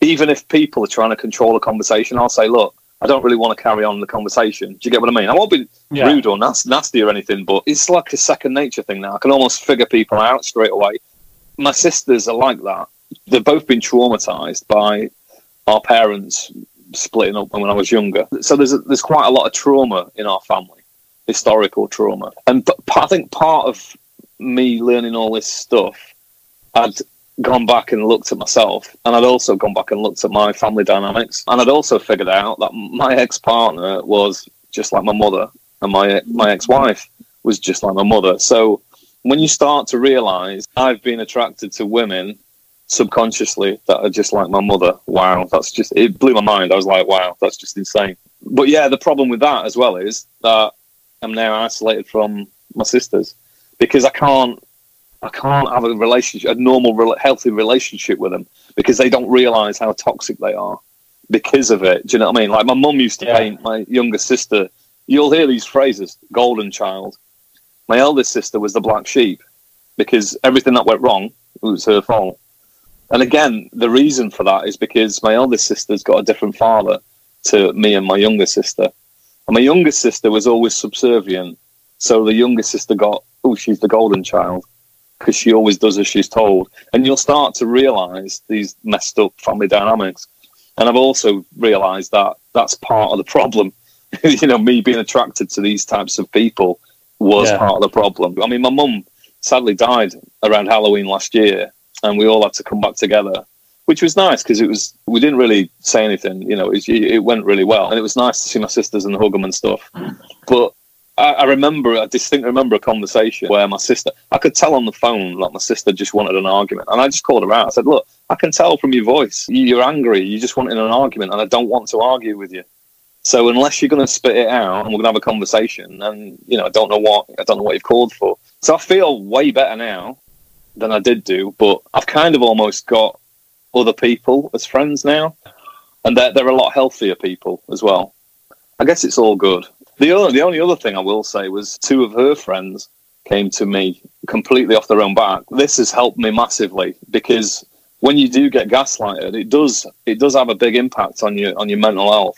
Even if people are trying to control a conversation, I'll say, look, I don't really want to carry on the conversation. Do you get what I mean? I won't be Yeah. rude or nasty, nasty or anything, but it's like a second nature thing now. I can almost figure people out straight away. My sisters are like that. They've both been traumatized by our parents splitting up when I was younger. So there's there's quite a lot of trauma in our family, historical trauma, and I think part of me learning all this stuff, I'd gone back and looked at myself, and I'd also gone back and looked at my family dynamics, and I'd also figured out that my ex partner was just like my mother, and my my mm. ex wife was just like my mother. So when you start to realize I've been attracted to women subconsciously that are just like my mother, wow, that's just it blew my mind. I was like, wow, that's just insane. But yeah, the problem with that as well is that I'm now isolated from my sisters because I can't I can't have a relationship, a normal, healthy relationship with them because they don't realize how toxic they are because of it. Do you know what I mean? Like my mum used to Yeah. paint my younger sister. You'll hear these phrases: "golden child." My eldest sister was the black sheep because everything that went wrong was her fault. And again, the reason for that is because my eldest sister's got a different father to me and my younger sister. And my younger sister was always subservient. So the younger sister got, oh, she's the golden child because she always does as she's told. And you'll start to realize these messed up family dynamics. And I've also realized that that's part of the problem. [laughs] you know, me being attracted to these types of people was Yeah. part of the problem. I mean, my mum sadly died around Halloween last year, and we all had to come back together, which was nice because it was we didn't really say anything. You know, it, it went really well, and it was nice to see my sisters and hug them and stuff. But I, I remember, I distinctly remember a conversation where my sister, I could tell on the phone like my sister just wanted an argument, and I just called her out. I said, "Look, I can tell from your voice, you- you're angry. You just wanted an argument, and I don't want to argue with you." So unless you're going to spit it out and we're going to have a conversation, and you know, I don't know what I don't know what you've called for. So I feel way better now than I did do, but I've kind of almost got other people as friends now, and they're they're a lot healthier people as well. I guess it's all good. The only the only other thing I will say was two of her friends came to me completely off their own back. This has helped me massively because when you do get gaslighted, it does it does have a big impact on your on your mental health.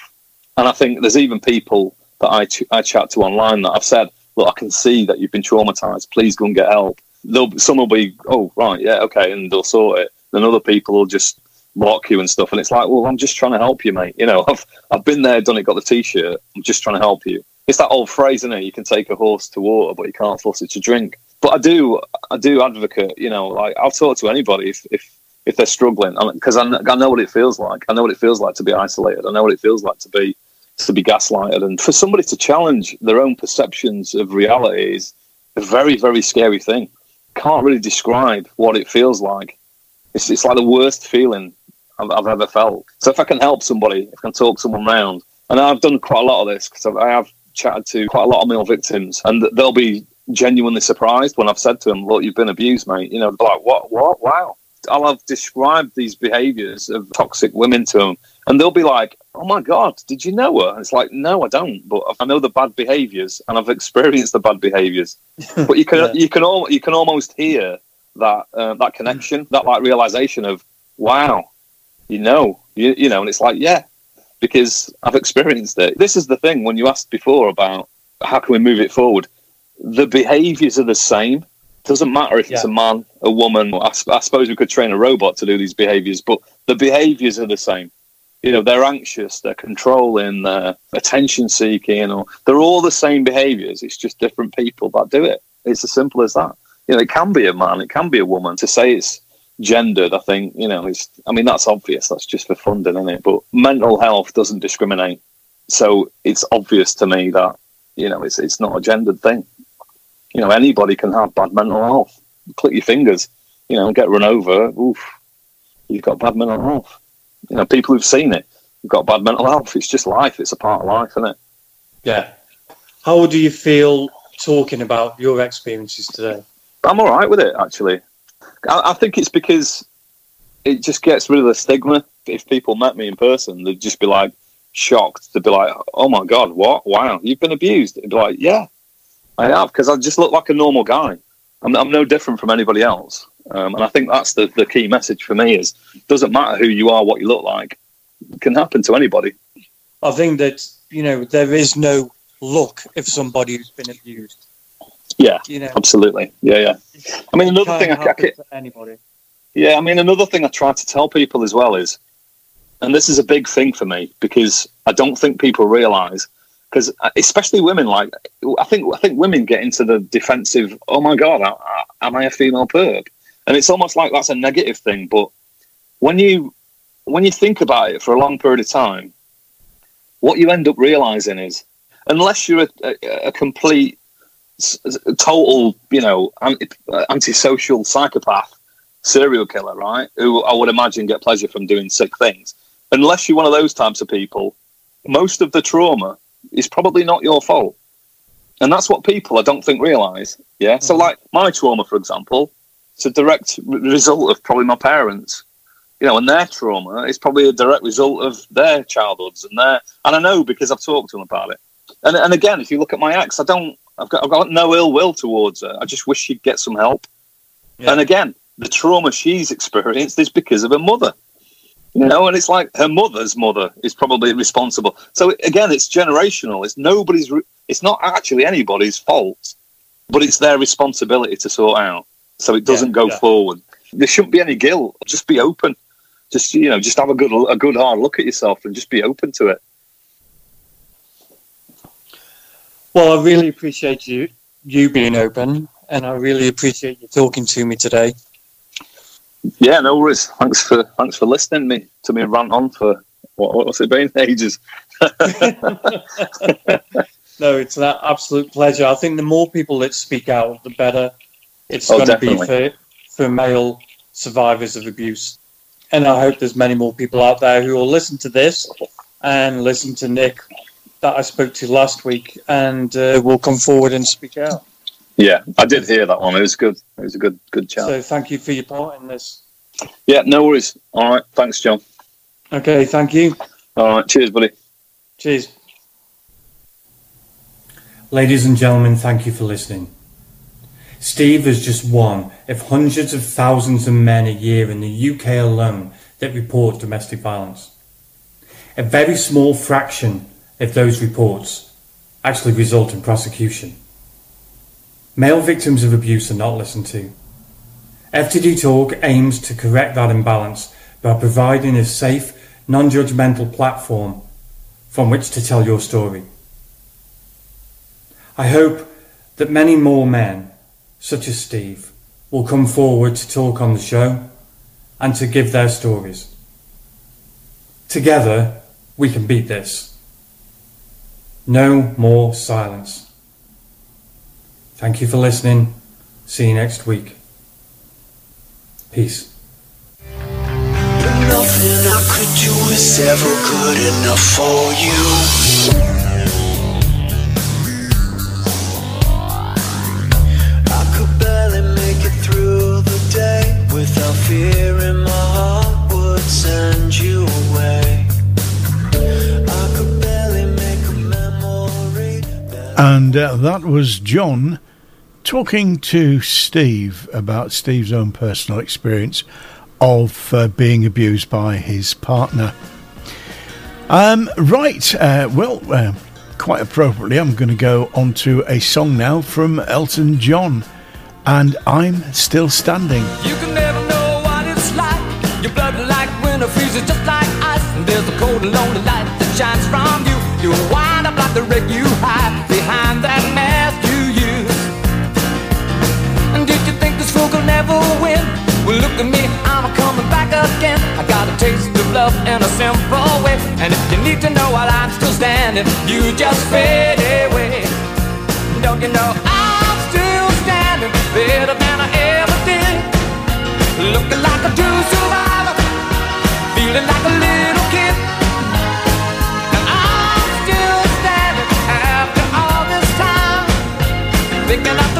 And I think there's even people that I, ch- I chat to online that I've said, look, I can see that you've been traumatized. Please go and get help. They'll, some will be, oh, right, yeah, okay, and they'll sort it. Then other people will just block you and stuff. And it's like, well, I'm just trying to help you, mate. You know, [laughs] I've, I've been there, done it, got the t-shirt. I'm just trying to help you. It's that old phrase, isn't it? You can take a horse to water, but you can't force it to drink. But I do, I do advocate, you know, like I'll talk to anybody if, if, if they're struggling because I, I know what it feels like. I know what it feels like to be isolated. I know what it feels like to be to be gaslighted, and for somebody to challenge their own perceptions of reality is a very, very scary thing. Can't really describe what it feels like. It's, it's like the worst feeling I've, I've ever felt. So if I can help somebody, if I can talk someone round, and I've done quite a lot of this because I have chatted to quite a lot of male victims, and they'll be genuinely surprised when I've said to them, "Look, you've been abused, mate." You know, like, "What? What? Wow." I'll have described these behaviours of toxic women to them, and they'll be like, "Oh my god, did you know her?" And it's like, "No, I don't, but I know the bad behaviours, and I've experienced the bad behaviours." [laughs] but you can Yeah. you can al- you can almost hear that uh, that connection, that like realization of, "Wow, you know, you, you know," and it's like, "Yeah," because I've experienced it. This is the thing when you asked before about how can we move it forward. The behaviours are the same. Doesn't matter if it's a man, a woman. I suppose we could train a robot to do these behaviours, but the behaviours are the same. You know, they're anxious, they're controlling, they're attention seeking, or they're all the same behaviours. It's just different people that do it. It's as simple as that. You know, it can be a man, it can be a woman. To say it's gendered, I think, you know, it's, I mean, that's obvious. That's just for funding, isn't it? But mental health doesn't discriminate. So it's obvious to me that, you know, it's, it's not a gendered thing. You know, anybody can have bad mental health. Click your fingers, you know, get run over. Oof, you've got bad mental health. You know, people who've seen it, you've got bad mental health. It's just life. It's a part of life, isn't it? Yeah. How do you feel talking about your experiences today? I'm all right with it, actually. I, I think it's because it just gets rid of the stigma. If people met me in person, they'd just be like shocked. They'd be like, "Oh my god, what? Wow, you've been abused." It'd be like, "Yeah, I have," because I just look like a normal guy. I'm, I'm no different from anybody else, um, and I think that's the, the key message for me: is doesn't matter who you are, what you look like. It can happen to anybody. I think that you know there is no look if somebody who's been abused. Yeah, You know, absolutely. Yeah, yeah. I mean, another thing I, I, anybody. Yeah, I mean, another thing I try to tell people as well is, and this is a big thing for me because I don't think people realise, because uh, especially women, like I think I think women get into the defensive. Oh my god, I, I, am I a female perp? And it's almost like that's a negative thing. But when you when you think about it for a long period of time, what you end up realising is, unless you're a, a, a complete, total, you know, anti, uh, antisocial psychopath serial killer, right? Who I would imagine get pleasure from doing sick things. Unless you're one of those types of people, most of the trauma is probably not your fault. And that's what people I don't think realise. Yeah. So, mm-hmm. like my trauma, for example, it's a direct r- result of probably my parents. You know, and their trauma is probably a direct result of their childhoods and their. And I know because I've talked to them about it. And and again, if you look at my ex, I don't. I've got I've got no ill will towards her. I just wish she'd get some help. Yeah. And again, the trauma she's experienced is because of her mother. You know, and it's like her mother's mother is probably responsible. So again, it's generational. It's nobody's. re- It's not actually anybody's fault, but it's their responsibility to sort out. So it doesn't go yeah. forward. There shouldn't be any guilt. Just be open. Just you know, just have a good a good hard look at yourself and just be open to it. Well, I really appreciate you you being open, and I really appreciate you talking to me today. Yeah, no worries. Thanks for thanks for listening me to me rant on for what, what's it been [laughs] ages. [laughs] No, it's an absolute pleasure. I think the more people that speak out, the better it's Oh, going to be for, for male survivors of abuse. And I hope there's many more people out there who will listen to this and listen to Nick that I spoke to last week and uh, will come forward and speak out. Yeah, I did hear that one. It was good. It was a good good chat. So thank you for your part in this. yeah, no worries. All right, thanks, John. Okay, thank you. All right, cheers, buddy. Cheers. Ladies and gentlemen, thank you for listening. Steve is just one of hundreds of thousands of men a year in the UK alone that report domestic violence. A very small fraction of those reports actually result in prosecution. Male victims of abuse are not listened to. FTD Talk aims to correct that imbalance by providing a safe, non-judgmental platform from which to tell your story. I hope that many more men, such as Steve, will come forward to talk on the show and to give their stories. Together, we can beat this. No more silence. Thank you for listening. See you next week. Peace. Nothing I could do is ever good enough for you. And uh, that was John talking to Steve about Steve's own personal experience of uh, being abused by his partner. Um, right, uh, well, uh, quite appropriately, I'm going to go on to a song now from Elton John, and I'm Still Standing. You can never know what it's like. Your blood like winter freezes just like ice. And there's a cold and lonely light that shines from you. You wind up like the wreck you hide Taste of love in a simple way. And if you need to know while I'm still standing, you just fade away. Don't you know I'm still standing better than I ever did? Looking like a true survivor, feeling like a little kid. And I'm still standing after all this time, picking up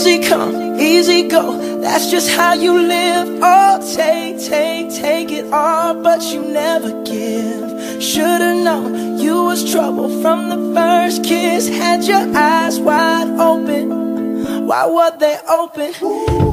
Easy come, easy go. That's just how you live. Oh, take, take, take it all, but you never give. Should've known you was trouble from the first kiss. Had your eyes wide open. Why were they open?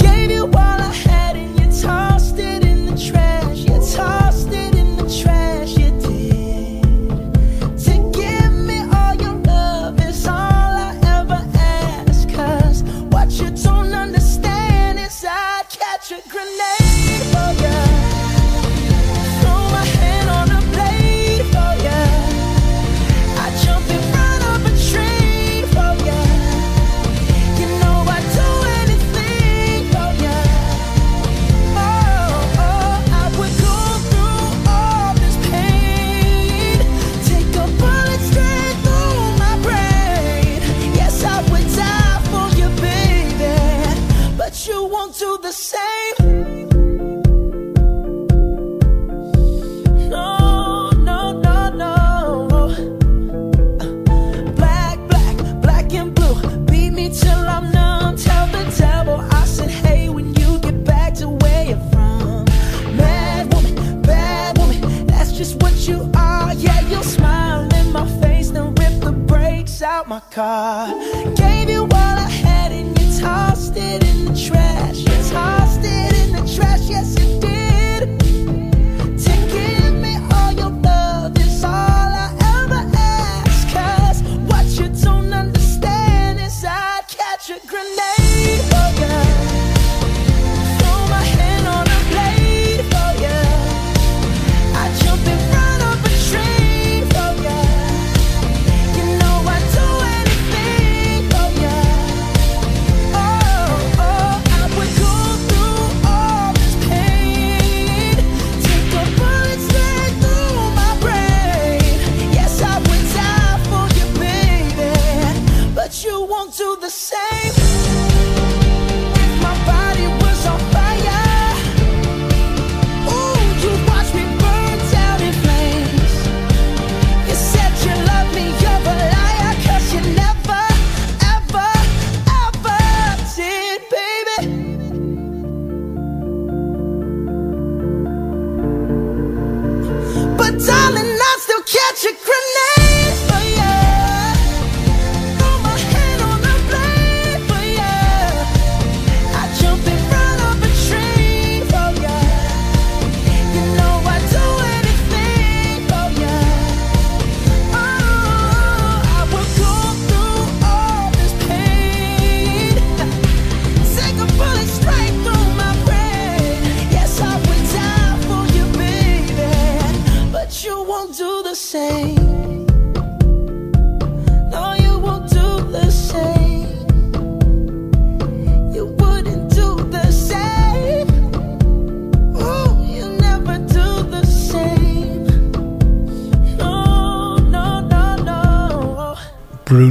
car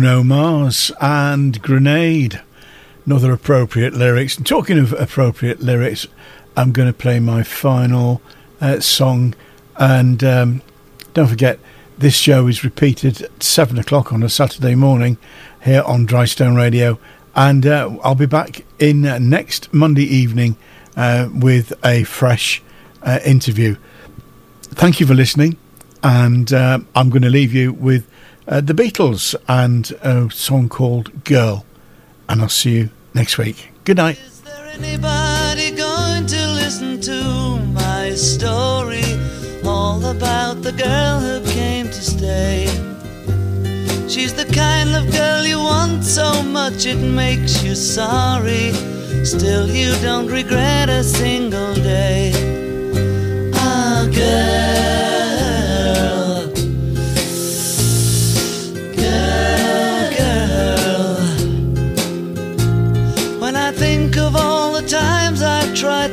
Bruno Mars and Grenade. Another appropriate lyrics. And talking of appropriate lyrics, I'm going to play my final uh, song. And um, don't forget, this show is repeated at 7 o'clock on a Saturday morning here on Drystone Radio. And uh, I'll be back in uh, next Monday evening uh, with a fresh uh, interview. Thank you for listening. And uh, I'm going to leave you with uh, the Beatles and a song called Girl. And I'll see you next week. Good night. Anybody going to listen to my story? All about the girl who came to stay. She's the kind of girl you want so much it makes you sorry. Still, you don't regret a single day. Ah, girl.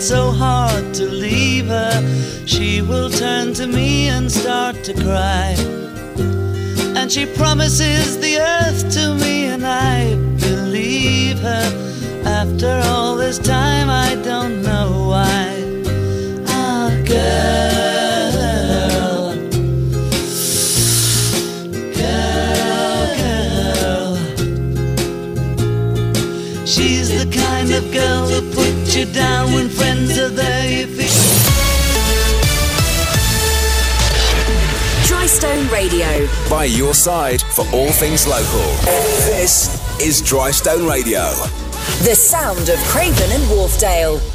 So hard to leave her, she will turn to me and start to cry. And she promises the earth to me, and I believe her. After all this time, I don't know why. Ah, girl. Girl, girl. She's the kind of girl who puts you down when friends are there. You feel. Drystone Radio. By your side for all things local. This is Drystone Radio. The sound of Craven and Wharfedale.